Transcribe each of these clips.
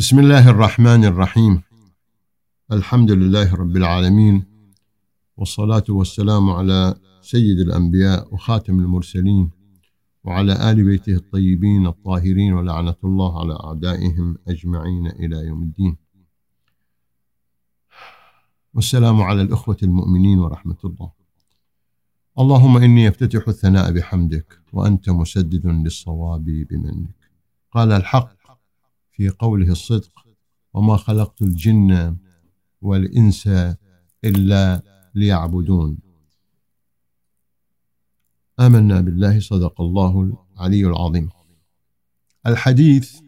بسم الله الرحمن الرحيم. الحمد لله رب العالمين والصلاة والسلام على سيد الأنبياء وخاتم المرسلين وعلى آل بيته الطيبين الطاهرين ولعنة الله على أعدائهم أجمعين إلى يوم الدين. والسلام على الأخوة المؤمنين ورحمة الله. اللهم إني أفتتح الثناء بحمدك وأنت مسدد للصواب بمنك. قال الحق في قوله الصدق وما خلقت الجن والإنس إلا ليعبدون. آمنا بالله صدق الله العلي العظيم. الحديث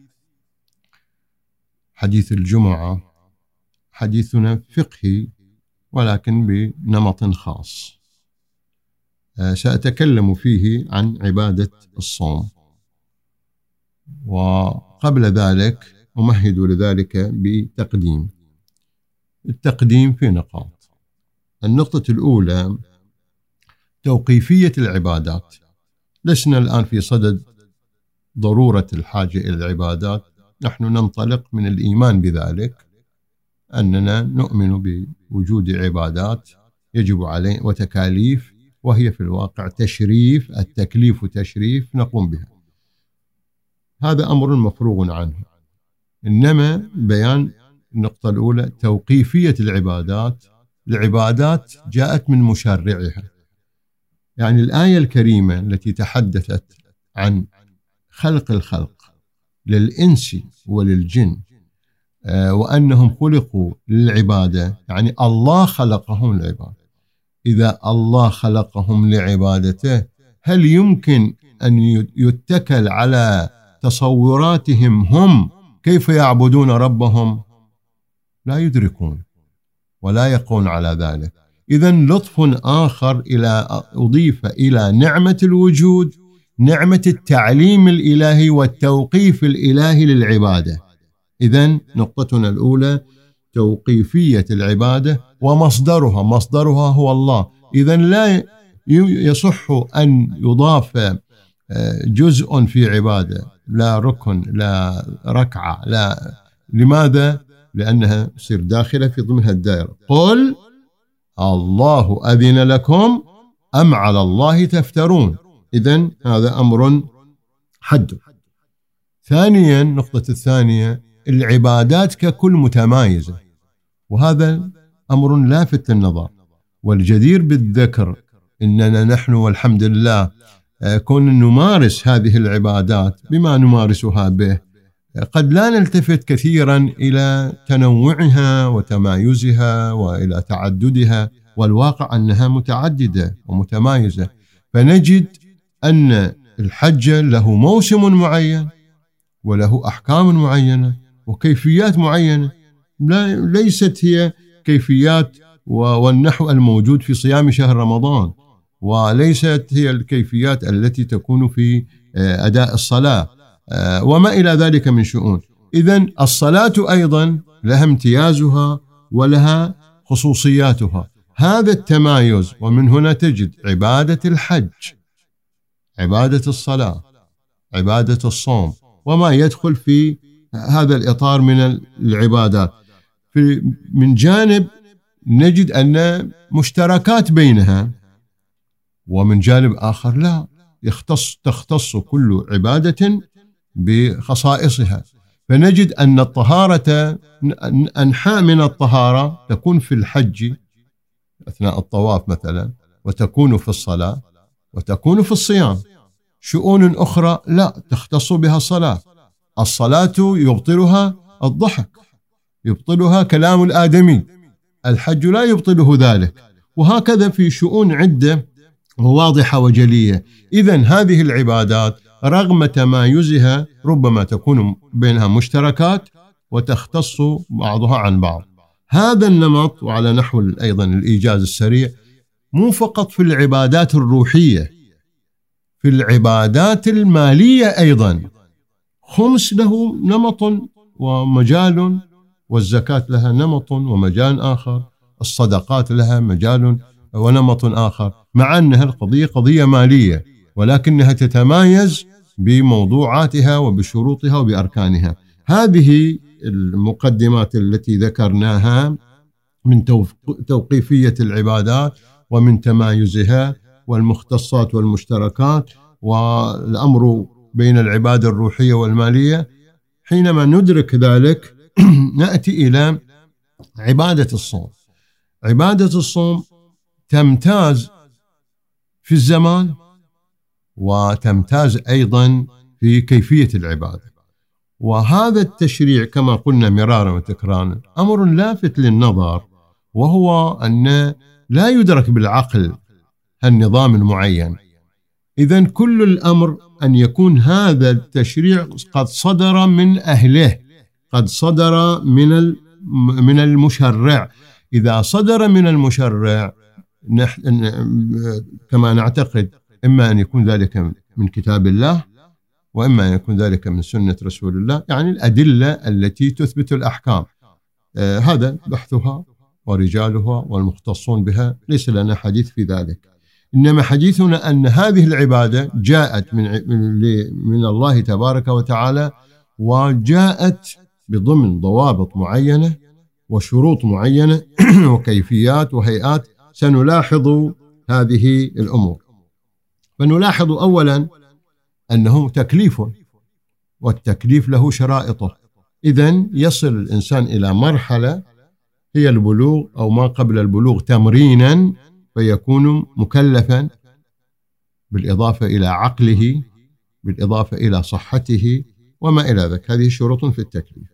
حديث الجمعة حديثنا فقهي ولكن بنمط خاص. آه، سأتكلم فيه عن عبادة الصوم. وقبل ذلك أمهد لذلك بتقديم. التقديم في نقاط. النقطة الأولى توقيفية العبادات. لسنا الآن في صدد ضرورة الحاجة إلى العبادات. نحن ننطلق من الإيمان بذلك أننا نؤمن بوجود عبادات يجب عليه وتكاليف وهي في الواقع تشريف التكليف تشريف نقوم بها. هذا أمر مفروغ عنه. إنما بيان النقطة الأولى توقيفية العبادات العبادات جاءت من مشرعها. يعني الآية الكريمة التي تحدثت عن خلق الخلق للإنس وللجن آه، وأنهم خلقوا للعبادة يعني الله خلقهم للعبادة. إذا الله خلقهم لعبادته هل يمكن أن يتكل على تصوراتهم هم كيف يعبدون ربهم؟ لا يدركون ولا يقون على ذلك. إذا لطف آخر إلى أضيف إلى نعمة الوجود نعمة التعليم الإلهي والتوقيف الإلهي للعبادة. إذا نقطتنا الأولى توقيفية العبادة ومصدرها مصدرها هو الله. إذا لا يصح أن يضاف آه، جزء في عبادة. لا ركن لا ركعة لا. لماذا؟ لأنها تصير داخلة في ضمن الدائرة. قل الله أذن لكم أم على الله تفترون. إذا هذا أمر حد. ثانيا النقطة الثانية العبادات ككل متمايزة. وهذا أمر لافت النظر والجدير بالذكر إننا نحن والحمد لله كون نمارس هذه العبادات بما نمارسها به قد لا نلتفت كثيرا إلى تنوعها وتمايزها وإلى تعددها والواقع أنها متعددة ومتمايزة. فنجد أن الحج له موسم معين وله أحكام معينة وكيفيات معينة. لا ليست هي كيفيات والنحو الموجود في صيام شهر رمضان. وليست هي الكيفيات التي تكون في آه، أداء الصلاة آه، وما إلى ذلك من شؤون. اذا الصلاة أيضا لها امتيازها ولها خصوصياتها. هذا التمايز ومن هنا تجد عبادة الحج عبادة الصلاة عبادة الصوم وما يدخل في هذا الإطار من العبادات. في من جانب نجد أن مشتركات بينها ومن جانب آخر لا يختص تختص كل عبادة بخصائصها. فنجد أن الطهارة أنحاء من الطهارة تكون في الحج أثناء الطواف مثلا وتكون في الصلاة وتكون في الصيام. شؤون أخرى لا تختص بها الصلاة. الصلاة يبطلها الضحك يبطلها كلام الآدمي. الحج لا يبطله ذلك. وهكذا في شؤون عدة وواضحه وجلية. اذا هذه العبادات رغم تمايزها ربما تكون بينها مشتركات وتختص بعضها عن بعض. هذا النمط وعلى نحو أيضا الإيجاز السريع مو فقط في العبادات الروحية في العبادات المالية أيضا. خمس له نمط ومجال والزكاة لها نمط ومجال آخر الصدقات لها مجال ونمط آخر. مع أنها القضية قضية مالية ولكنها تتمايز بموضوعاتها وبشروطها وبأركانها. هذه المقدمات التي ذكرناها من توقيفية العبادات ومن تمايزها والمختصات والمشتركات والأمر بين العباده الروحية والمالية. حينما ندرك ذلك نأتي إلى عبادة الصوم. عبادة الصوم تمتاز في الزمان وتمتاز أيضا في كيفية العبادة. وهذا التشريع كما قلنا مرارا وتكرارا أمر لافت للنظر وهو أن لا يدرك بالعقل النظام المعين. اذا كل الأمر أن يكون هذا التشريع قد صدر من أهله قد صدر من من المشرع. إذا صدر من المشرع كما نعتقد إما أن يكون ذلك من كتاب الله وإما أن يكون ذلك من سنة رسول الله يعني الأدلة التي تثبت الأحكام. آه هذا بحثها ورجالها والمختصون بها ليس لنا حديث في ذلك. إنما حديثنا أن هذه العبادة جاءت من من الله تبارك وتعالى وجاءت بضمن ضوابط معينة وشروط معينة وكيفيات وهيئات سنلاحظ هذه الأمور. فنلاحظ اولا أنه تكليف والتكليف له شرائطه. اذا يصل الإنسان إلى مرحلة هي البلوغ أو ما قبل البلوغ تمرينا فيكون مكلفا بالإضافة إلى عقله بالإضافة إلى صحته وما إلى ذلك. هذه شروط في التكليف.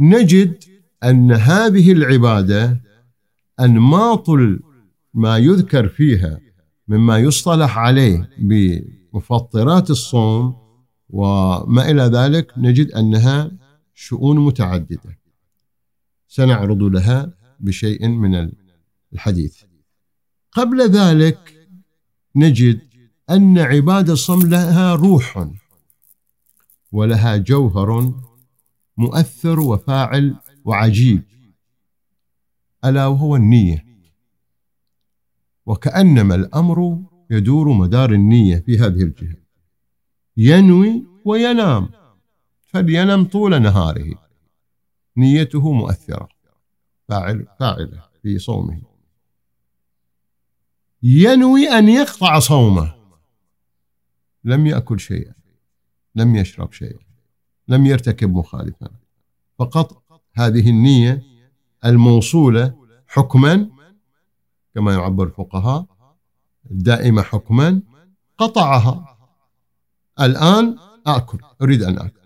نجد أن هذه العبادة أنماط ما يذكر فيها مما يصطلح عليه بمفطرات الصوم وما إلى ذلك نجد أنها شؤون متعددة. سنعرض لها بشيء من الحديث. قبل ذلك نجد أن عباده الصوم لها روح ولها جوهر مؤثر وفاعل وعجيب. ألا وهو النية. وكأنما الأمر يدور مدار النية في هذه الجهة. ينوي وينام فلينم طول نهاره. نيته مؤثرة. فاعل فاعلة في صومه. ينوي أن يقطع صومه. لم يأكل شيئا. لم يشرب شيئا. لم يرتكب مخالفا. فقط هذه النية الموصولة حكما كما يعبر الفقهاء الدائمة حكما قطعها. الآن آكل أريد أن آكل.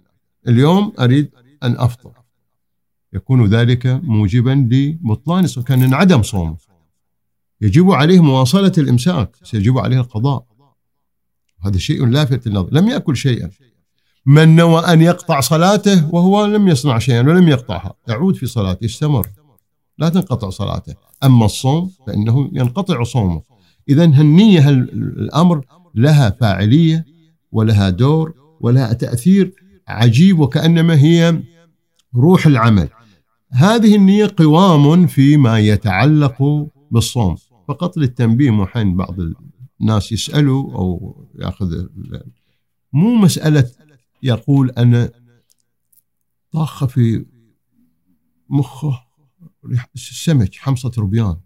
اليوم أريد أن أفطر. يكون ذلك موجبا لبطلان كان انعدم صومه. يجب عليه مواصلة الإمساك سيجب عليه القضاء. هذا شيء لافت للنظر لم يأكل شيئا. من نوى أن يقطع صلاته وهو لم يصنع شيئا ولم يقطعها. يعود في صلاته يستمر لا تنقطع صلاته. أما الصوم فإنه ينقطع صومه. إذا النية الأمر لها فاعلية ولها دور ولها تأثير عجيب وكأنما هي روح العمل. هذه النية قوام فيما يتعلق بالصوم. فقط للتنبيه محين بعض الناس يسألوا أو يأخذ مو مسألة يقول أنا طاخة في مخه. السمك حمصة ربيان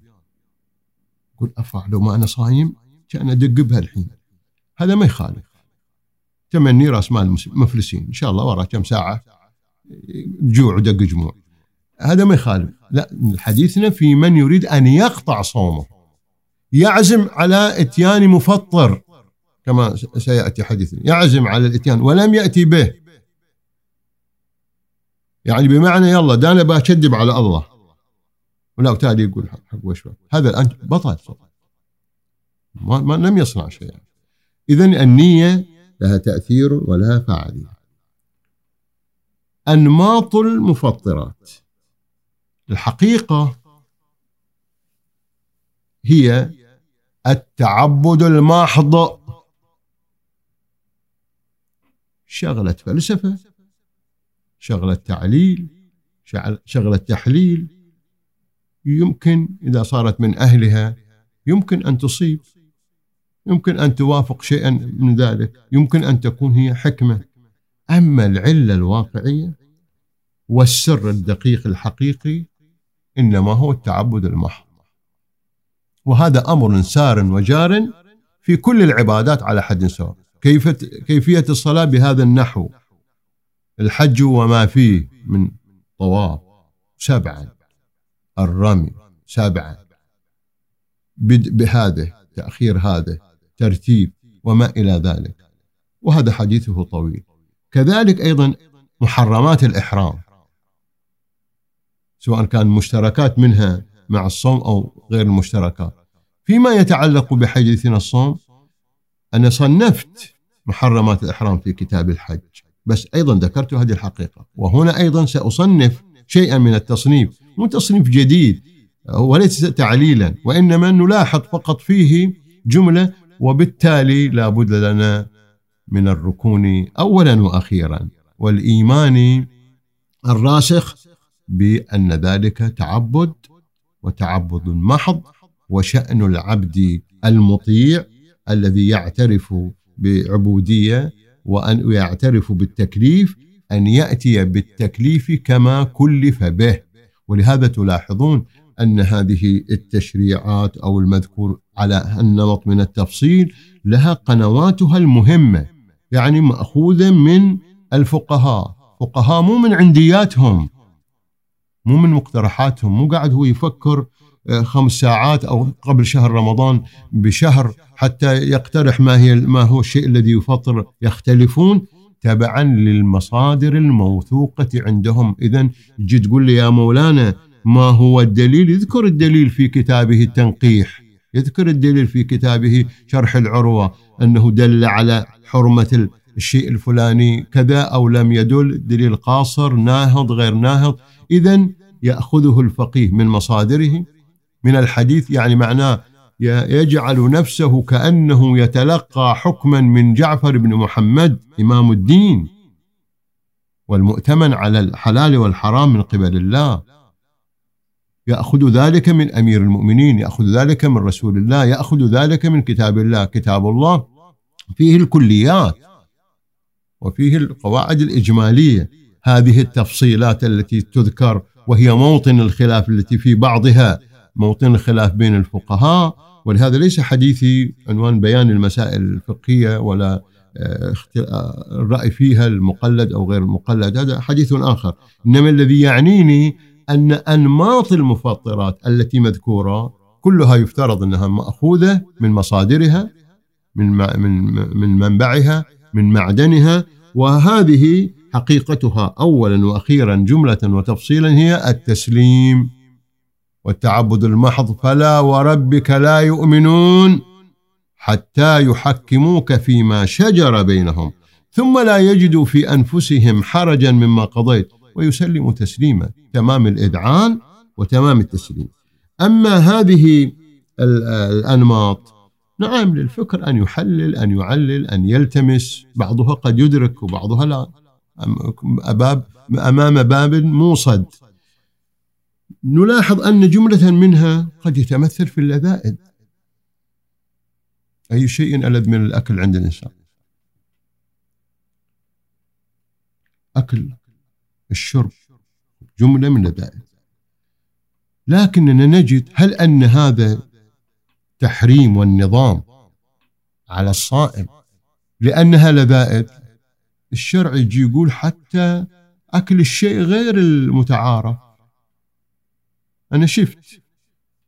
يقول أفع لو ما أنا صايم كأن أدق بها الحين. هذا ما يخالف. تمني رأس مال المفلسين إن شاء الله ورا كم ساعة جوع ودق جموع. هذا ما يخالف. لا حديثنا في من يريد أن يقطع صومه. يعزم على إتيان مفطر كما سيأتي حديثنا. يعزم على الإتيان ولم يأتي به. يعني بمعنى يلا ده أنا بكذب على الله. ولا تالي يقول حق وش هذا الآن بطل. ما, ما لم يصنع شيئا. اذا النية لها تأثير ولها فعاليه أنماط المفطرات. الحقيقة هي التعبد المحض شغلة فلسفة شغلة تعليل شغلة تحليل. يمكن إذا صارت من أهلها يمكن أن تصيب. يمكن أن توافق شيئا من ذلك. يمكن أن تكون هي حكمة. أما العلة الواقعية والسر الدقيق الحقيقي إنما هو التعبد المحض. وهذا أمر سار وجار في كل العبادات على حد سواء. كيف كيفية الصلاة بهذا النحو؟ الحج وما فيه من طواف سبعا. الرمي سبعا بهذا تأخير هذا ترتيب وما إلى ذلك. وهذا حديثه طويل. كذلك أيضا محرمات الإحرام. سواء كان مشتركات منها مع الصوم أو غير المشتركات. فيما يتعلق بحديثنا الصوم أنا صنفت محرمات الإحرام في كتاب الحج. بس أيضا ذكرت هذه الحقيقة. وهنا أيضا سأصنف شيئا من التصنيف. مو تصنيف جديد وليس تعليلا وإنما نلاحظ فقط فيه جملة وبالتالي لا بد لنا من الركون أولا وأخيرا والإيمان الراسخ بأن ذلك تعبد وتعبد محض وشأن العبد المطيع الذي يعترف بعبودية وأن يعترف بالتكليف أن يأتي بالتكليف كما كلف به. ولهذا تلاحظون أن هذه التشريعات أو المذكور على النمط من التفصيل لها قنواتها المهمة يعني مأخوذة من الفقهاء. فقهاء مو من عندياتهم مو من مقترحاتهم مو قاعد هو يفكر آه، خمس ساعات أو قبل شهر رمضان بشهر حتى يقترح ما هي ما هو الشيء الذي يفطر يختلفون. تبعا للمصادر الموثوقة عندهم. اذا تجي تقول لي يا مولانا ما هو الدليل؟ يذكر الدليل في كتابه التنقيح. يذكر الدليل في كتابه شرح العروة أنه دل على حرمة الشيء الفلاني كذا أو لم يدل دليل قاصر ناهض غير ناهض. اذا يأخذه الفقيه من مصادره. من الحديث يعني معناه يجعل نفسه كأنه يتلقى حكما من جعفر بن محمد إمام الدين والمؤتمن على الحلال والحرام من قبل الله. يأخذ ذلك من أمير المؤمنين يأخذ ذلك من رسول الله يأخذ ذلك من كتاب الله كتاب الله. فيه الكليات وفيه القواعد الإجمالية. هذه التفصيلات التي تذكر وهي موطن الخلاف التي في بعضها. موطن الخلاف بين الفقهاء. ولهذا ليس حديثي عنوان بيان المسائل الفقهية ولا آه، آه، الرأي فيها المقلد أو غير المقلد. هذا حديث آخر. إنما الذي يعنيني أن أنماط المفطرات التي مذكورة كلها يفترض أنها مأخوذة من مصادرها من من من منبعها من معدنها. وهذه حقيقتها اولا وأخيرا جملة وتفصيلا هي التسليم. والتعبد المحض فلا وربك لا يؤمنون حتى يحكموك فيما شجر بينهم. ثم لا يجدوا في أنفسهم حرجا مما قضيت ويسلموا تسليما. تمام الاذعان وتمام التسليم. أما هذه الأنماط نعم للفكر أن يحلل أن يعلل أن يلتمس. بعضها قد يدرك وبعضها لا. أباب أمام باب موصد. نلاحظ أن جملة منها قد يتمثل في اللذائذ. أي شيء ألذ من الأكل عند الإنسان؟ أكل الشرب جملة من اللذائذ. لكننا نجد هل أن هذا تحريم والنظام على الصائم لأنها لذائذ؟ الشرع يجي يقول حتى أكل الشيء غير المتعارف. أنا شفت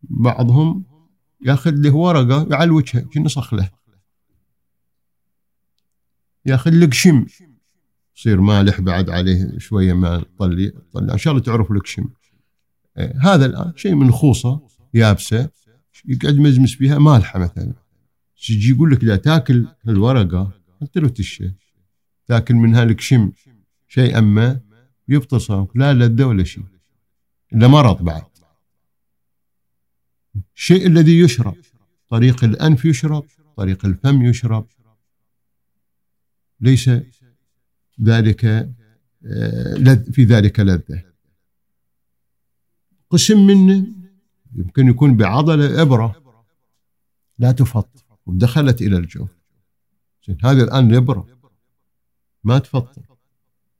بعضهم ياخذ له ورقة يعلوجها كأنه صخلة ياخذ لك شم. يصير مالح بعد عليه شوية ما طلي طلي إن شاء الله تعرف لك شم. إيه، هذا الآن شيء من خوصة يابسة يقعد مزمس فيها مالحة مثلا. يجي يقول لك إذا تاكل الورقة أنت لو تشي. تاكل منها لك شم. شيء أما يبطل صومك لا لذة ولا شيء. إلا مرض بعد. الشيء الذي يشرب. طريق الأنف يشرب طريق الفم يشرب. ليس ذلك آه، في ذلك لذة. قسم منه يمكن يكون بعضلة إبرة. لا تفط. ودخلت إلى الجوف. هذه الآن الإبرة. ما تفطر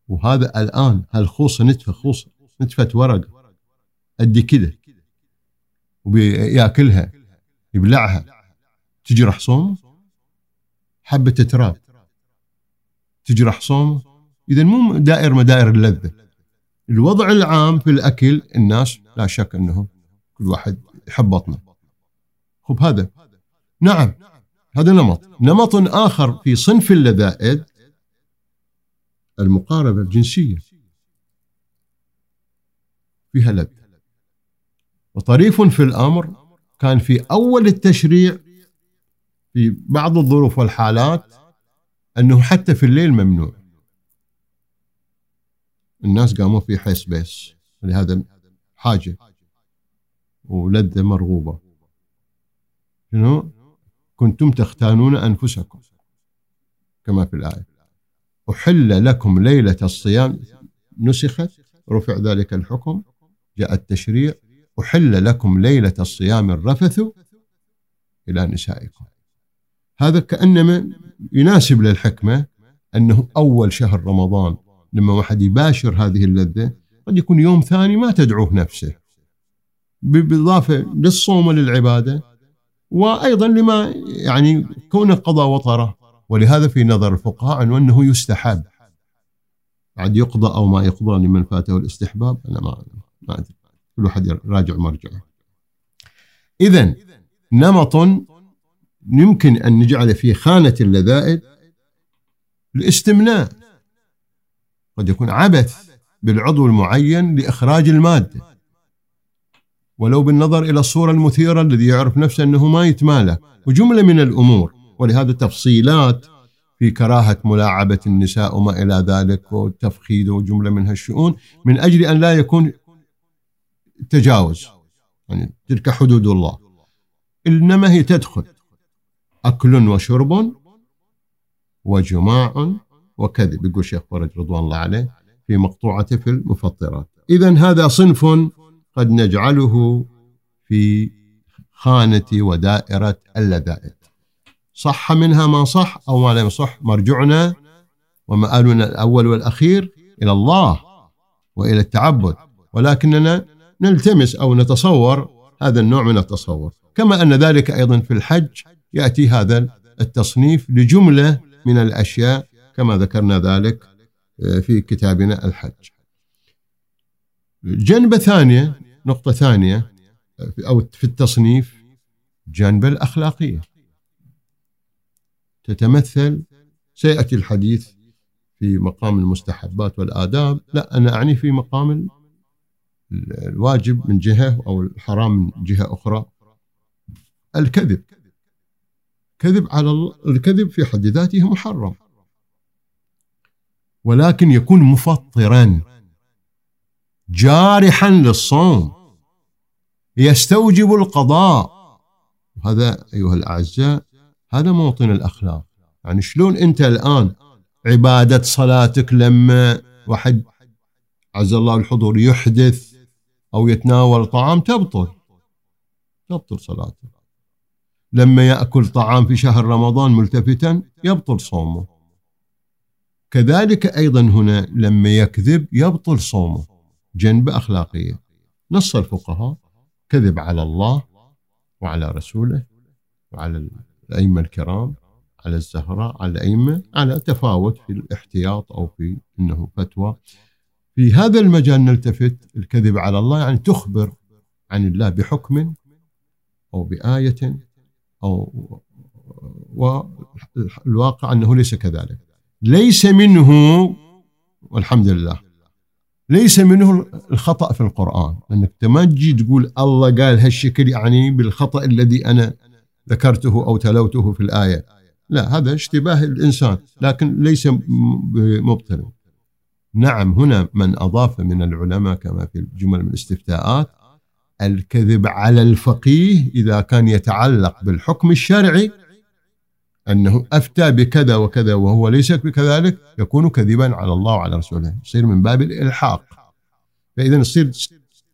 وهذا الآن هالخوصة نتفة خوصة نتفة ورق. قد كذا. وبيأكلها يبلعها. تجرح صومه حبة تراب. تجرح صومه إذا مو دائر مدائر اللذة. الوضع العام في الأكل الناس لا شك أنهم كل واحد يحب بطنه. خب هذا. نعم هذا نمط. نمط آخر في صنف اللذائذ المقاربة الجنسية. فيها لذة. وطريف في الأمر كان في أول التشريع في بعض الظروف والحالات أنه حتى في الليل ممنوع. الناس قاموا في حيس بيس. لهذا حاجة. ولذة مرغوبة. شنو؟ كنتم تختانون أنفسكم. كما في الآية. أحل لكم ليلة الصيام. نسخت. رفع ذلك الحكم. جاء التشريع. أحل لكم ليلة الصيام الرفث إلى نسائكم. هذا كأنما يناسب للحكمة أنه أول شهر رمضان لما واحد يباشر هذه اللذة قد يكون يوم ثاني ما تدعوه نفسه. بالإضافة للصوم وللعبادة وأيضا لما يعني كونه قضى وطره ولهذا في نظر الفقهاء أنه يستحب. بعد يقضى أو ما يقضى لمن فاته الاستحباب أنا ما ما أدري. كل واحد يراجع مرجعه إذا نمط يمكن أن نجعل في خانة اللذائذ الاستمناء قد يكون عبث بالعضو المعين لإخراج المادة ولو بالنظر إلى الصورة المثيرة الذي يعرف نفسه أنه ما يتمالى. وجملة من الأمور. ولهذا تفصيلات في كراهة ملاعبة النساء وما إلى ذلك والتفخيد وجملة من هالشؤون من أجل أن لا يكون تجاوز. يعني تلك حدود الله. إنما هي تدخل أكل وشرب وجماع وكذب. يقول شيخ فرج رضوان الله عليه في مقطوعته في المفطرات. إذا هذا صنف قد نجعله في خانة ودائرة اللذائذ. صح منها ما صح أو ما لم يصح مرجعنا ومآلنا الأول والأخير إلى الله وإلى التعبد. ولكننا نلتمس أو نتصور هذا النوع من التصور. كما أن ذلك أيضا في الحج يأتي هذا التصنيف لجملة من الأشياء كما ذكرنا ذلك آه، في كتابنا الحج. جنبة ثانية نقطة ثانية آه، أو في التصنيف جانب الأخلاقية. تتمثل سيأتي الحديث في مقام المستحبات والآداب لا أنا أعني في مقام الواجب من جهة أو الحرام من جهة أخرى الكذب. كذب على الكذب في حد ذاته محرم. ولكن يكون مفطرا جارحا للصوم يستوجب القضاء. هذا أيها الأعزاء هذا موطن الأخلاق. يعني شلون أنت الآن عبادة صلاتك لما واحد عز الله الحضور يحدث أو يتناول طعام تبطل. تبطل صلاته. لما يأكل طعام في شهر رمضان ملتفتا يبطل صومه. كذلك أيضا هنا لما يكذب يبطل صومه. جنبة أخلاقية. نص الفقهاء كذب على الله وعلى رسوله وعلى الأئمة الكرام على الزهراء على الأئمة على تفاوت في الاحتياط أو في أنه فتوى. في هذا المجال نلتفت الكذب على الله يعني تخبر عن الله بحكم أو بآية أو والواقع أنه ليس كذلك. ليس منه والحمد لله ليس منه الخطأ في القرآن. أنك تجي تقول الله قال هالشكل يعني بالخطأ الذي أنا ذكرته أو تلوته في الآية. لا هذا اشتباه الإنسان لكن ليس مبطل نعم هنا من أضاف من العلماء كما في الجمل من الاستفتاءات الكذب على الفقيه إذا كان يتعلق بالحكم الشرعي أنه أفتى بكذا وكذا وهو ليس بكذلك يكون كذبا على الله وعلى رسوله يصير من باب الإلحاق. فإذا يصير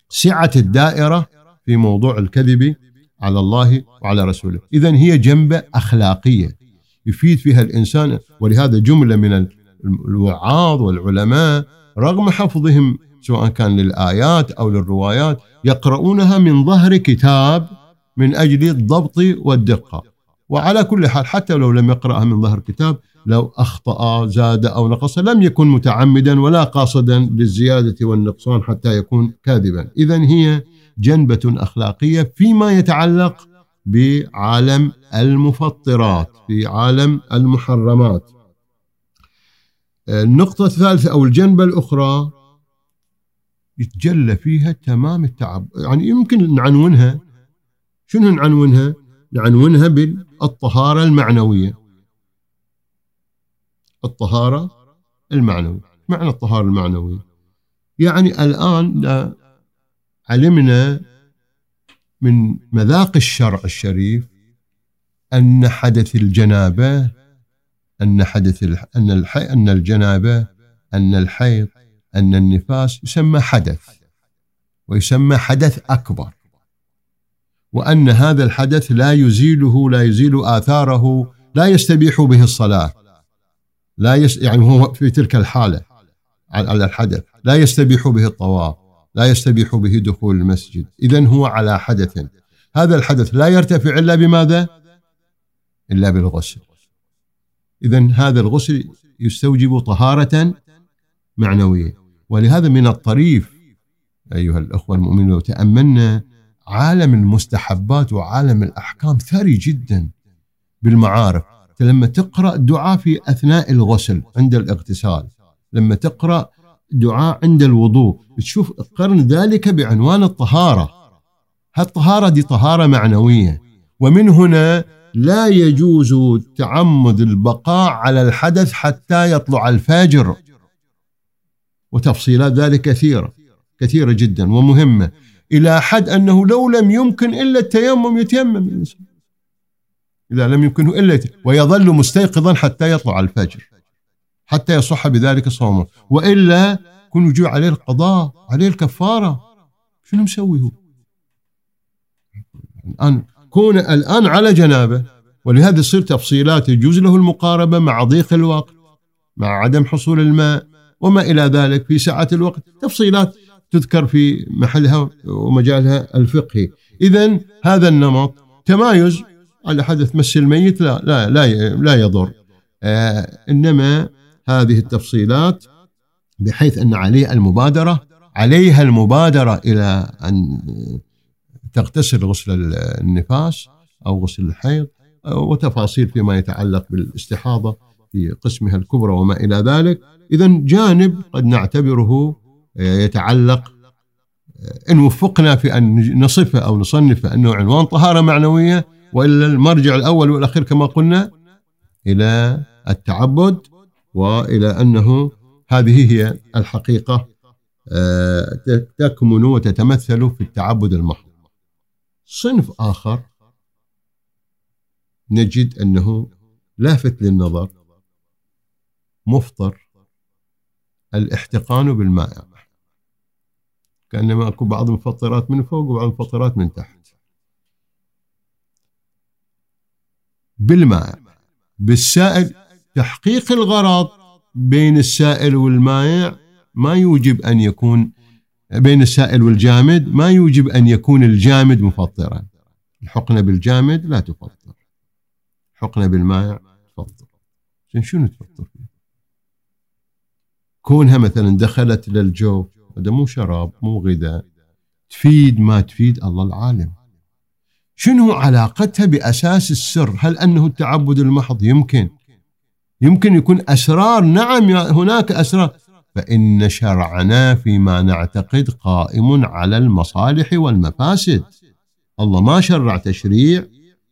سعة الدائرة في موضوع الكذب على الله وعلى رسوله. إذا هي جنبة أخلاقية يفيد فيها الإنسان ولهذا جملة من الوعاظ والعلماء رغم حفظهم سواء كان للآيات أو للروايات يقرؤونها من ظهر كتاب من أجل الضبط والدقة. وعلى كل حال حتى لو لم يقرأها من ظهر كتاب لو أخطأ زاد أو نقص لم يكن متعمدا ولا قاصدا للزيادة والنقصان حتى يكون كاذبا. إذا هي جنبة أخلاقية فيما يتعلق بعالم المفطرات في عالم المحرمات. النقطة الثالثة أو الجنبة الأخرى يتجلى فيها تمام التعب. يعني يمكن نعنونها. شنو نعنونها؟ نعنونها بالطهارة المعنوية. الطهارة المعنوية. معنى الطهارة المعنوية؟ يعني الآن علمنا من مذاق الشرع الشريف أن حدث الجنابة أن حدث أن الحي أن الجنابة أن الحيض أن النفاس يسمى حدث ويسمى حدث أكبر. وأن هذا الحدث لا يزيله لا يزيل آثاره لا يستبيح به الصلاة لا يس يعني هو في تلك الحالة على الحدث لا يستبيح به الطواف لا يستبيح به دخول المسجد. إذا هو على حدث. هذا الحدث لا يرتفع إلا بماذا؟ إلا بالغسل. إذا هذا الغسل يستوجب طهارة معنوية. ولهذا من الطريف أيها الأخوة المؤمنين لو تأملنا عالم المستحبات وعالم الأحكام ثري جدا بالمعارف لما تقرأ دعاء في أثناء الغسل عند الاغتسال لما تقرأ دعاء عند الوضوء تشوف قرن ذلك بعنوان الطهارة. هالطهارة دي طهارة معنوية. ومن هنا لا يجوز تعمد البقاء على الحدث حتى يطلع الفجر وتفصيلات ذلك كثيرة كثيرة جدا ومهمة. إلى حد أنه لو لم يمكن إلا التيمم يتيمم الإنسان. إذا لم يمكنه إلا ويظل مستيقظا حتى يطلع الفجر حتى يصح بذلك صومه. وإلا يكون يجوع عليه القضاء عليه الكفارة. شنو مسوي هو؟ الآن كون الآن على جنابه ولهذا يصير تفصيلات يجوز له المقاربة مع ضيق الوقت مع عدم حصول الماء وما إلى ذلك في ساعة الوقت. تفصيلات تذكر في محلها ومجالها الفقهي. إذا هذا النمط تمايز على حدث مس الميت لا لا لا, لا يضر. آه إنما هذه التفصيلات بحيث أن عليه المبادرة عليها المبادرة إلى أن تغتسل غسل النفاس أو غسل الحيض وتفاصيل فيما يتعلق بالاستحاضة في قسمها الكبرى وما إلى ذلك. إذا جانب قد نعتبره يتعلق إن وفقنا في أن نصفه أو نصنفه أنه عنوان طهارة معنوية وإلا المرجع الأول والأخير كما قلنا إلى التعبد وإلى أنه هذه هي الحقيقة آه، تكمن وتتمثل في التعبد المحض. صنف آخر نجد أنه لافت للنظر مفطر الاحتقان بالماء كأنما أكو بعض المفطرات من فوق وبعض المفطرات من تحت. بالماء بالسائل تحقيق الغرض بين السائل والمائع ما يوجب أن يكون بين السائل والجامد ما يوجب أن يكون الجامد مفطرا. الحقنة بالجامد لا تفطر. حقنة بالمائع تفطر. شنو تفطر كونها مثلا دخلت للجو هذا مو شراب مو غذاء. تفيد ما تفيد الله العالم. شنو علاقتها بأساس السر؟ هل أنه التعبد المحض؟ يمكن. يمكن يكون أسرار. نعم هناك أسرار. فإن شرعنا فيما نعتقد قائم على المصالح والمفاسد. الله ما شرع تشريع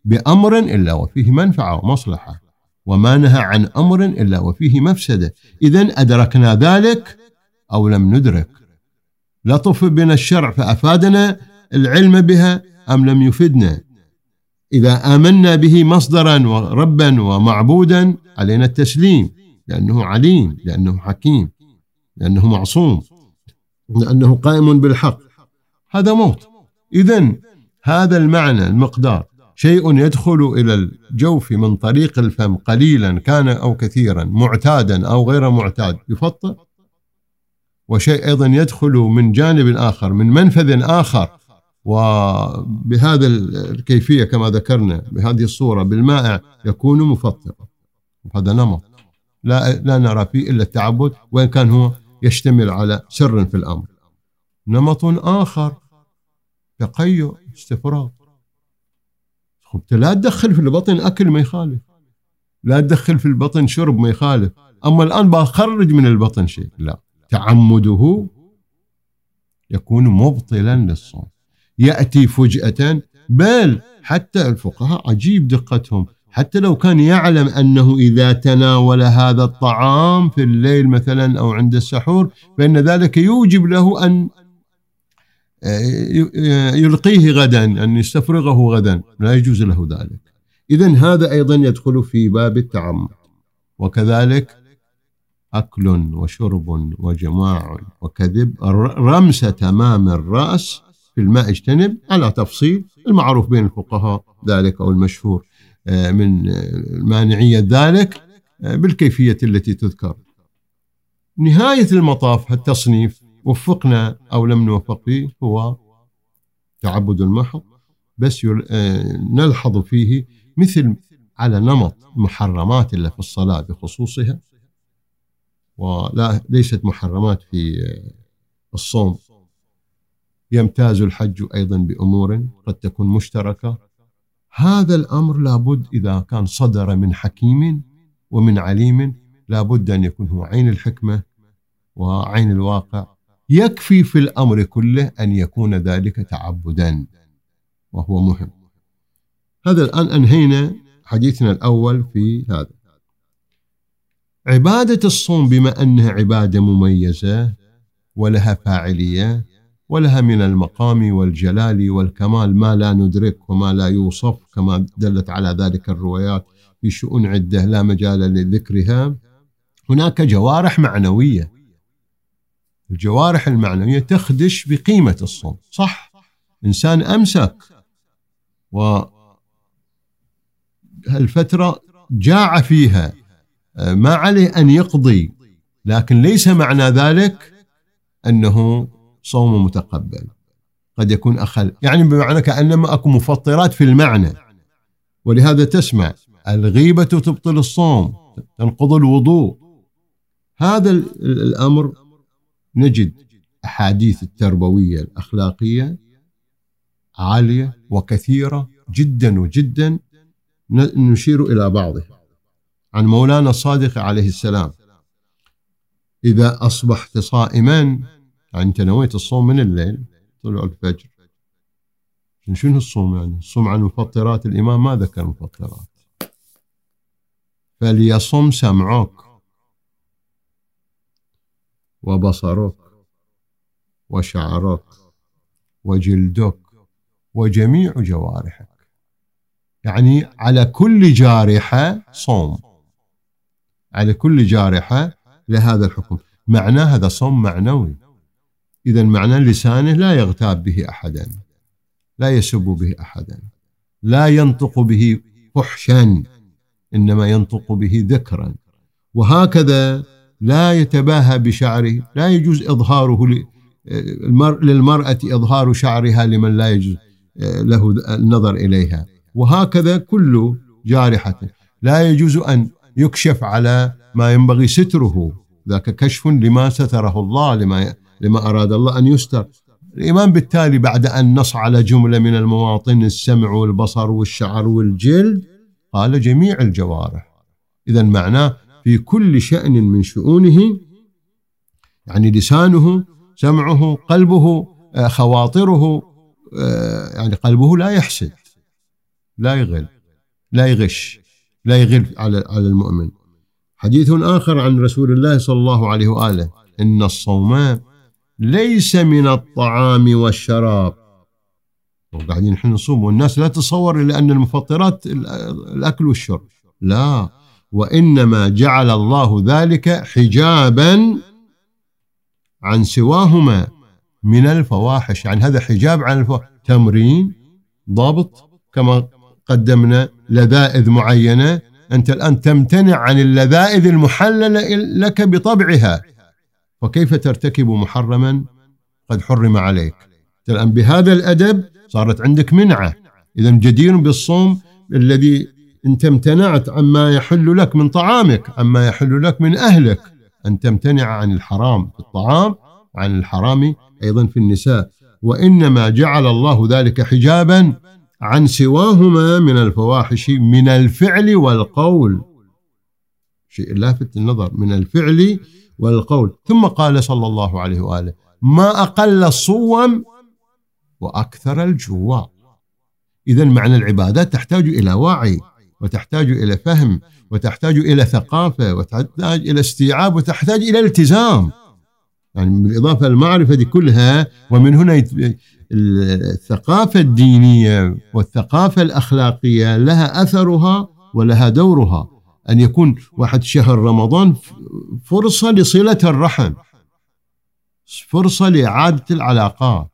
بأمر إلا وفيه منفعة ومصلحة وما نهى عن أمر إلا وفيه مفسدة. إذا أدركنا ذلك أو لم ندرك؟ لطف بنا الشرع فأفادنا العلم بها أم لم يفدنا؟ إذا آمنا به مصدرا وربا ومعبودا علينا التسليم لأنه عليم لأنه حكيم. لأنه معصوم. لأنه قائم بالحق. هذا موت. إذا هذا المعنى المقدار. شيء يدخل إلى الجوف من طريق الفم قليلا كان أو كثيرا معتادا أو غير معتاد يفطر. وشيء أيضا يدخل من جانب آخر من منفذ آخر. وبهذا الكيفية كما ذكرنا بهذه الصورة بالمائع يكون مفطرا. هذا نمط. لا, لا نرى فيه إلا التعبد وإن كان هو يشتمل على سر في الأمر. نمط آخر تقيؤ استفراغ. لا تدخل في البطن أكل ما يخالف. لا تدخل في البطن شرب ما يخالف. أما الآن بخرج من البطن شيء. لا. تعمده يكون مبطلا للصوم. يأتي فجأة بل حتى الفقهاء عجيب دقتهم. حتى لو كان يعلم أنه إذا تناول هذا الطعام في الليل مثلا أو عند السحور فإن ذلك يوجب له أن آه، يلقيه غدا أن يستفرغه غدا. لا يجوز له ذلك. إذا هذا أيضا يدخل في باب التعمد. وكذلك أكل وشرب وجماع وكذب رمس تمام الرأس في الماء اجتنب على تفصيل المعروف بين الفقهاء ذلك أو المشهور. آه، من مانعية ذلك آه، بالكيفية التي تذكر. نهاية المطاف التصنيف وفقنا أو لم نوفق فيه هو تعبد المحض بس آه، نلحظ فيه مثل على نمط محرمات اللي في الصلاة بخصوصها ولا ليست محرمات في الصوم. يمتاز الحج أيضا بأمور قد تكون مشتركة. هذا الأمر لابد إذا كان صدر من حكيم ومن عليم لابد أن يكون هو عين الحكمة وعين الواقع. يكفي في الأمر كله أن يكون ذلك تعبدا وهو مهم هذا الآن أنهينا حديثنا الأول في هذا. عبادة الصوم بما أنها عبادة مميزة ولها فاعلية ولها من المقام والجلال والكمال ما لا ندرك وما لا يوصف كما دلت على ذلك الروايات في شؤون عدة لا مجال لذكرها. هناك جوارح معنوية. الجوارح المعنوية تخدش بقيمة الصوم صح؟ إنسان أمسك و الفترة جاع فيها ما عليه أن يقضي لكن ليس معنى ذلك أنه صوم متقبل. قد يكون أخل. يعني بمعنى كأنما أكو مفطرات في المعنى. ولهذا تسمع الغيبة تبطل الصوم تنقض الوضوء. هذا الأمر نجد أحاديث التربوية الأخلاقية عالية وكثيرة جدا وجدا. نشير إلى بعضها. عن مولانا الصادق عليه السلام إذا أصبحت صائما يعني انت نويت الصوم من الليل طلوع الفجر. شنو الصوم يعني؟ الصوم عن مفطرات الإمام؟ ما ذكر مفطرات. فليصم سمعك وبصرك وشعرك وجلدك وجميع جوارحك. يعني على كل جارحة صوم. على كل جارحة لهذا الحكم. معناه هذا صوم معنوي. إذا معنى لسانه لا يغتاب به أحدا لا يسب به أحدا لا ينطق به فحشا إنما ينطق به ذكرا. وهكذا لا يتباهى بشعره لا يجوز إظهاره للمرأة إظهار شعرها لمن لا يجوز آه، له النظر إليها. وهكذا كل جارحة. لا يجوز أن يكشف على ما ينبغي ستره. ذاك كشف لما ستره الله لما لما أراد الله أن يستر. الإمام بالتالي بعد أن نص على جملة من المواطن السمع والبصر والشعر والجلد قال جميع الجوارح. إذا معناه في كل شأن من شؤونه يعني لسانه سمعه قلبه آه، خواطره آه، يعني قلبه لا يحسد لا يغل لا يغش لا يغل على على المؤمن. حديث آخر عن رسول الله صلى الله عليه وآله. إن الصوم ليس من الطعام والشراب. وقاعدين نحن نصوم والناس لا تتصور إلا أن المفطرات الأكل والشرب. لا وإنما جعل الله ذلك حجابا عن سواهما من الفواحش. يعني هذا حجاب عن الفواحش. تمرين ضبط كما قدمنا لذائذ معينة. أنت الآن تمتنع عن اللذائذ المحللة لك بطبعها. فكيف ترتكب محرما؟ قد حرم عليك. الآن بهذا الأدب صارت عندك منعة. إذا جدير بالصوم الذي أنت امتنعت عما يحل لك من طعامك عما يحل لك من أهلك. أن تمتنع عن الحرام في الطعام وعن الحرام أيضا في النساء. وإنما جعل الله ذلك حجابا عن سواهما من الفواحش من الفعل والقول. شيء لافت النظر. من الفعل والقول. ثم قال صلى الله عليه وآله ما أقل الصوم وأكثر الجوع. إذا معنى العبادات تحتاج إلى وعي وتحتاج إلى فهم وتحتاج إلى ثقافة وتحتاج إلى استيعاب وتحتاج إلى التزام. يعني بالإضافة للمعرفة دي كلها ومن هنا الثقافة الدينية والثقافة الأخلاقية لها أثرها ولها دورها. أن يكون واحد شهر رمضان فرصة لصلة الرحم. فرصة لإعادة العلاقات.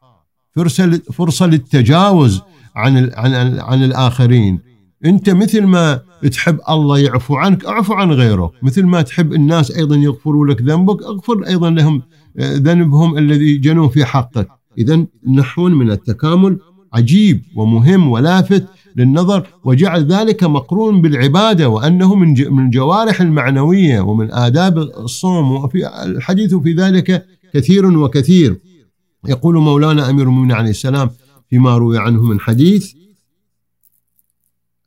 فرصة فرصة للتجاوز عن عن عن الآخرين. أنت مثل ما تحب الله يعفو عنك اعفو عن غيره مثل ما تحب الناس أيضا يغفروا لك ذنبك اغفر أيضا لهم آه، ذنبهم الذي جنوا في حقك. إذا نحو من التكامل عجيب ومهم ولافت للنظر وجعل ذلك مقرون بالعبادة وأنه من من الجوارح المعنوية ومن آداب الصوم وفي الحديث في ذلك كثير وكثير. يقول مولانا أمير المؤمنين عليه السلام فيما روي عنه من حديث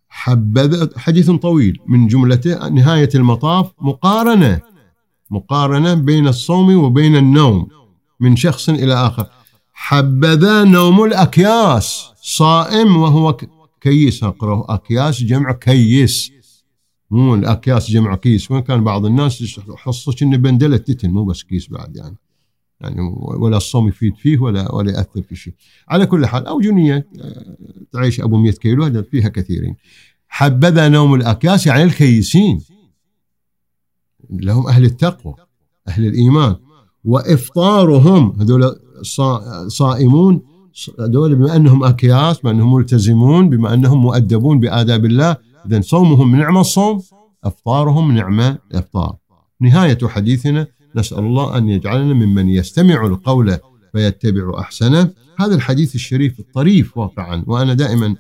حبذ حديث طويل من جملته نهاية المطاف مقارنة مقارنة بين الصوم وبين النوم من شخص إلى آخر. حبذا نوم الأكياس صائم وهو كيس أقرأ. أكياس جمع كيس. مو الأكياس جمع كيس. وين كان بعض الناس يحصش إنه بندلة تتن مو بس كيس بعد يعني. يعني ولا الصوم يفيد فيه ولا ولا يأثر في شيء. على كل حال أو جنية آه، تعيش أبو 100 كيلو هذا فيها كثيرين. حبذا نوم الأكياس يعني الكيسين. لهم أهل التقوى أهل الإيمان. وإفطارهم هذول صائمون هذول بما أنهم أكياس بما أنهم ملتزمون بما أنهم مؤدبون بآداب الله اذا صومهم نعمة الصوم إفطارهم نعمة الافطار نهاية حديثنا نسأل الله أن يجعلنا ممن يستمع القول فيتبع أحسنه. هذا الحديث الشريف الطريف واقعا وأنا دائما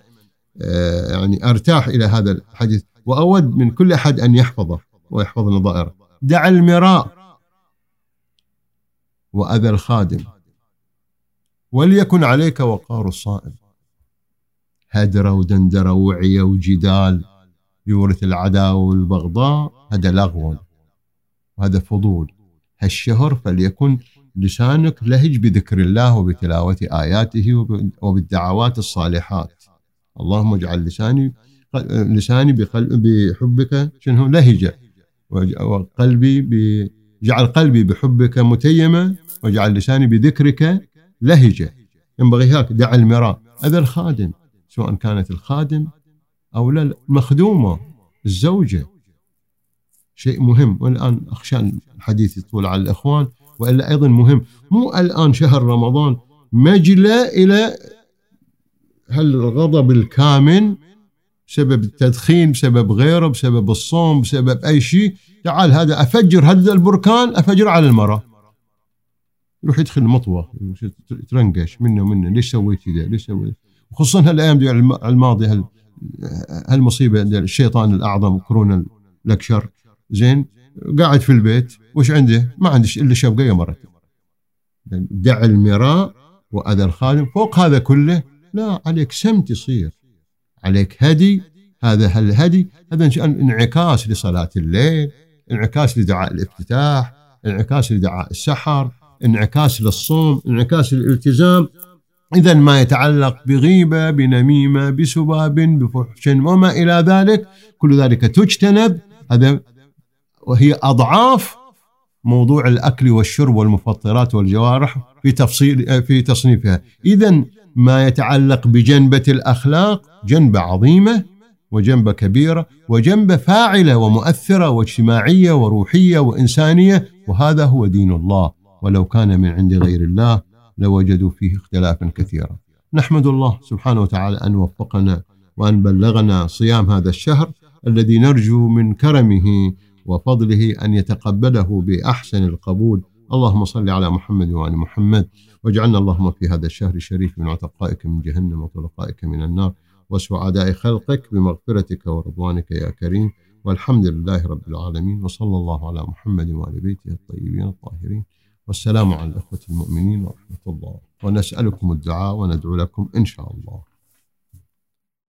آه، يعني أرتاح إلى هذا الحديث. وأود من كل أحد أن يحفظه ويحفظ نظائره دع المراء وأذى الخادم. وليكن عليك وقار الصائم هدر ودندر وعي وجدال يورث العداوة والبغضاء هذا لغو. وهذا فضول. هالشهر فليكن لسانك لهج بذكر الله وبتلاوة آياته وبالدعوات الصالحات. اللهم اجعل لساني لساني بحبك شنو؟ لهجة. وقلبي جعل قلبي بحبك متيمة واجعل لساني بذكرك لهجة. ينبغي هاك دع المراء. هذا الخادم سواء كانت الخادم أو لا المخدومة الزوجة. شيء مهم. والآن أخشى الحديث يطول على الإخوان وإلا أيضا مهم. مو الآن شهر رمضان مجلى إلى هالغضب الكامن بسبب التدخين بسبب غيره بسبب الصوم بسبب أي شيء. تعال هذا أفجر هذا البركان أفجر على المرأة. يروح يدخل المطوة يترنقش منه ومنه. ليش سويت كذا؟ ليش سويت؟ خصوصا هالأيام الماضيه هالمصيبة الشيطان الأعظم كورونا الأكشر. زين قاعد في البيت وش عنده؟ ما عندش إلا شبقه مرتين دع المراء وأذى الخادم. فوق هذا كله لا عليك سمت يصير. عليك هدي هذا الهدي هذا انعكاس لصلاة الليل انعكاس لدعاء الافتتاح انعكاس لدعاء السحر. انعكاس للصوم انعكاس للالتزام. إذا ما يتعلق بغيبة بنميمة بسباب بفحش وما إلى ذلك كل ذلك تجتنب. هذا وهي أضعاف موضوع الأكل والشرب والمفطرات والجوارح في تفصيل في تصنيفها. إذا ما يتعلق بجنبة الأخلاق جنبة عظيمة وجنبة كبيرة وجنبة فاعلة ومؤثرة واجتماعية وروحية وإنسانية وهذا هو دين الله. ولو كان من عند غير الله لوجدوا فيه اختلافا كثيرا. نحمد الله سبحانه وتعالى أن وفقنا وأن بلغنا صيام هذا الشهر الذي نرجو من كرمه وفضله أن يتقبله بأحسن القبول. اللهم صل على محمد وعلى محمد. واجعلنا اللهم في هذا الشهر الشريف من عتقائك من جهنم وطلقائك من النار. وسعداء خلقك بمغفرتك ورضوانك يا كريم. والحمد لله رب العالمين. وصلى الله على محمد وعلى بيته الطيبين الطاهرين. والسلام على الأخوة المؤمنين ورحمة الله. ونسألكم الدعاء وندعو لكم إن شاء الله.